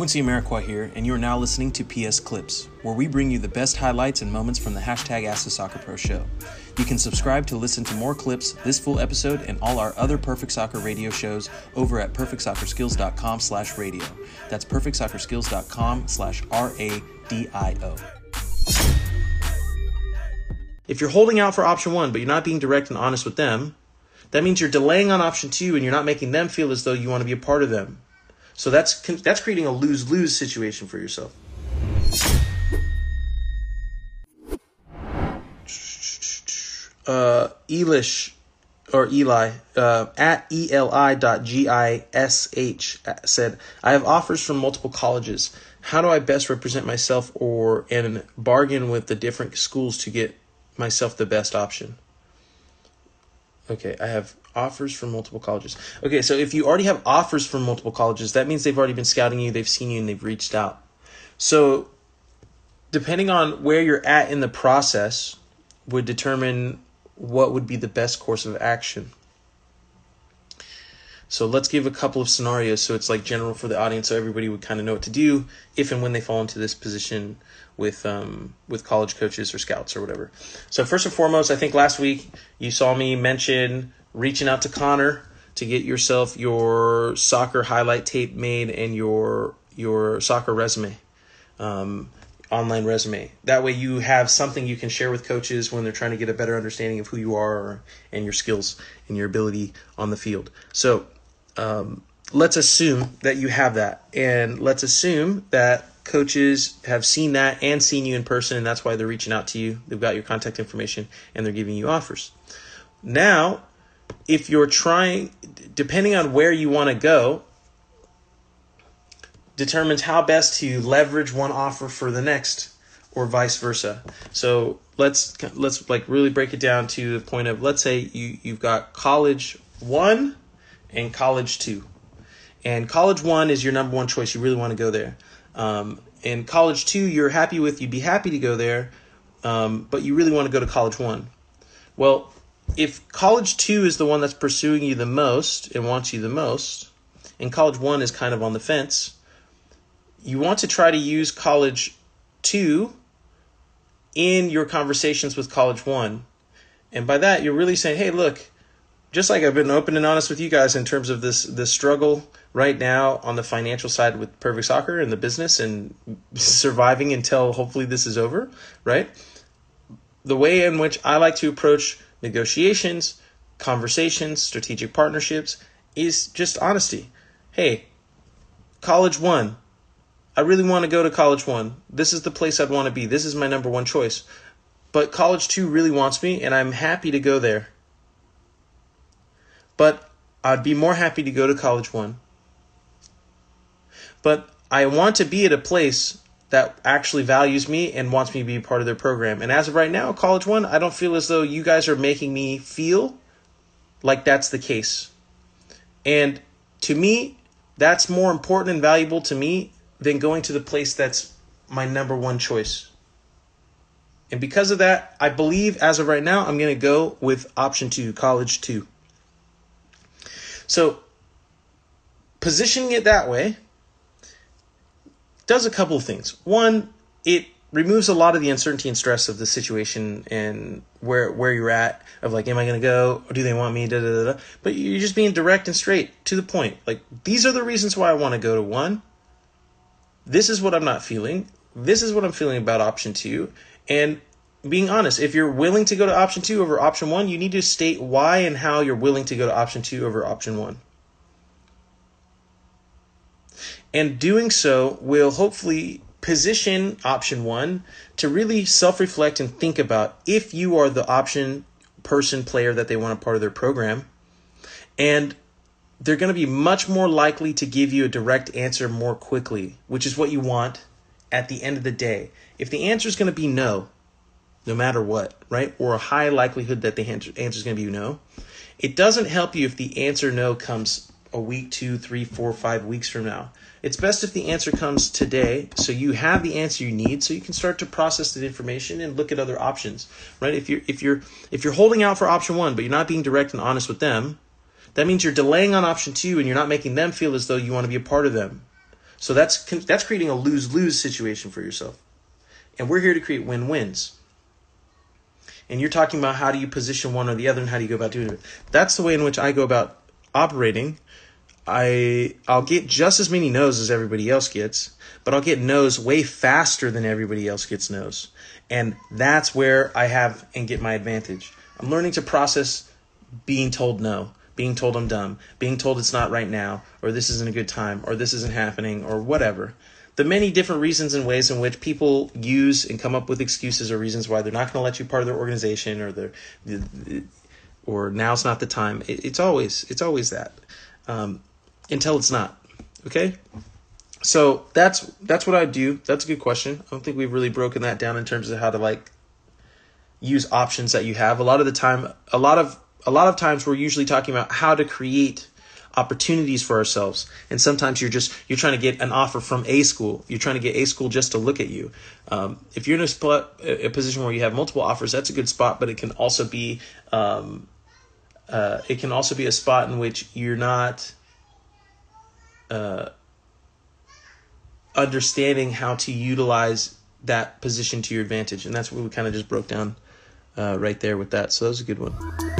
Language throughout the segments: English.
Quincy Amarikwa here, and you are now listening to PS Clips, where we bring you the best highlights and moments from the hashtag Ask the Soccer Pro show. You can subscribe to listen to more clips, this full episode, and all our other Perfect Soccer radio shows over at perfectsoccerskills.com slash radio. That's perfectsoccerskills.com slash R-A-D-I-O. If you're holding out for option one, but you're not being direct and honest with them, that means you're delaying on option two and you're not making them feel as though you want to be a part of them. So that's that's creating a lose lose situation for yourself. Uh, Elish or Eli uh, at eli dot gish said, "I have offers from multiple colleges. How do I best represent myself or and bargain with the different schools to get myself the best option?" Okay, I have offers from multiple colleges. Okay, so if you already have offers from multiple colleges, that means they've already been scouting you, they've seen you, and they've reached out. So, depending on where you're at in the process, would determine what would be the best course of action. So let's give a couple of scenarios so it's like general for the audience so everybody would kind of know what to do if and when they fall into this position with um, with college coaches or scouts or whatever. So first and foremost, I think last week you saw me mention reaching out to Connor to get yourself your soccer highlight tape made and your your soccer resume, um, online resume. That way you have something you can share with coaches when they're trying to get a better understanding of who you are and your skills and your ability on the field. So um, let's assume that you have that, and let's assume that coaches have seen that and seen you in person, and that's why they're reaching out to you. They've got your contact information and they're giving you offers. Now, if you're trying, depending on where you want to go, determines how best to leverage one offer for the next or vice versa. So let's let's like really break it down to the point of let's say you you've got college 1 and college 2. And college 1 is your number one choice. You really want to go there. Um, in college two, you're happy with, you'd be happy to go there, um, but you really want to go to college one. Well, if college two is the one that's pursuing you the most and wants you the most, and college one is kind of on the fence, you want to try to use college two in your conversations with college one. And by that, you're really saying, hey, look, just like I've been open and honest with you guys in terms of this this struggle right now on the financial side with Perfect Soccer and the business and surviving until hopefully this is over, right? The way in which I like to approach negotiations, conversations, strategic partnerships is just honesty. Hey, college one. I really want to go to college one. This is the place I'd want to be. This is my number one choice. But college two really wants me, and I'm happy to go there. But I'd be more happy to go to college one but I want to be at a place that actually values me and wants me to be part of their program. And as of right now, College One, I don't feel as though you guys are making me feel like that's the case. And to me, that's more important and valuable to me than going to the place that's my number one choice. And because of that, I believe as of right now, I'm going to go with option two, college two. So, positioning it that way, does a couple of things. One, it removes a lot of the uncertainty and stress of the situation and where where you're at of like, am I going to go? Or do they want me? Da, da, da, da. But you're just being direct and straight to the point. Like these are the reasons why I want to go to one. This is what I'm not feeling. This is what I'm feeling about option two. And being honest, if you're willing to go to option two over option one, you need to state why and how you're willing to go to option two over option one. And doing so will hopefully position option one to really self reflect and think about if you are the option person player that they want a part of their program. And they're going to be much more likely to give you a direct answer more quickly, which is what you want at the end of the day. If the answer is going to be no, no matter what, right? Or a high likelihood that the answer is going to be no, it doesn't help you if the answer no comes a week, two, three, four, five weeks from now. It's best if the answer comes today, so you have the answer you need, so you can start to process that information and look at other options. Right? If you're if you're if you're holding out for option one, but you're not being direct and honest with them, that means you're delaying on option two, and you're not making them feel as though you want to be a part of them. So that's that's creating a lose lose situation for yourself, and we're here to create win wins. And you're talking about how do you position one or the other, and how do you go about doing it. That's the way in which I go about operating. I I'll get just as many no's as everybody else gets, but I'll get no's way faster than everybody else gets no's. And that's where I have and get my advantage. I'm learning to process being told no, being told I'm dumb, being told it's not right now, or this isn't a good time, or this isn't happening, or whatever. The many different reasons and ways in which people use and come up with excuses or reasons why they're not going to let you part of their organization or their, or now's not the time. it's always it's always that um, until it's not. Okay, so that's that's what I do. That's a good question. I don't think we've really broken that down in terms of how to like use options that you have. A lot of the time, a lot of a lot of times we're usually talking about how to create opportunities for ourselves. And sometimes you're just you're trying to get an offer from a school. You're trying to get a school just to look at you. Um, if you're in a, spot, a position where you have multiple offers that's a good spot but it can also be um, uh, it can also be a spot in which you're not uh, understanding how to utilize that position to your advantage. And that's what we kind of just broke down uh, right there with that. So that was a good one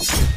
you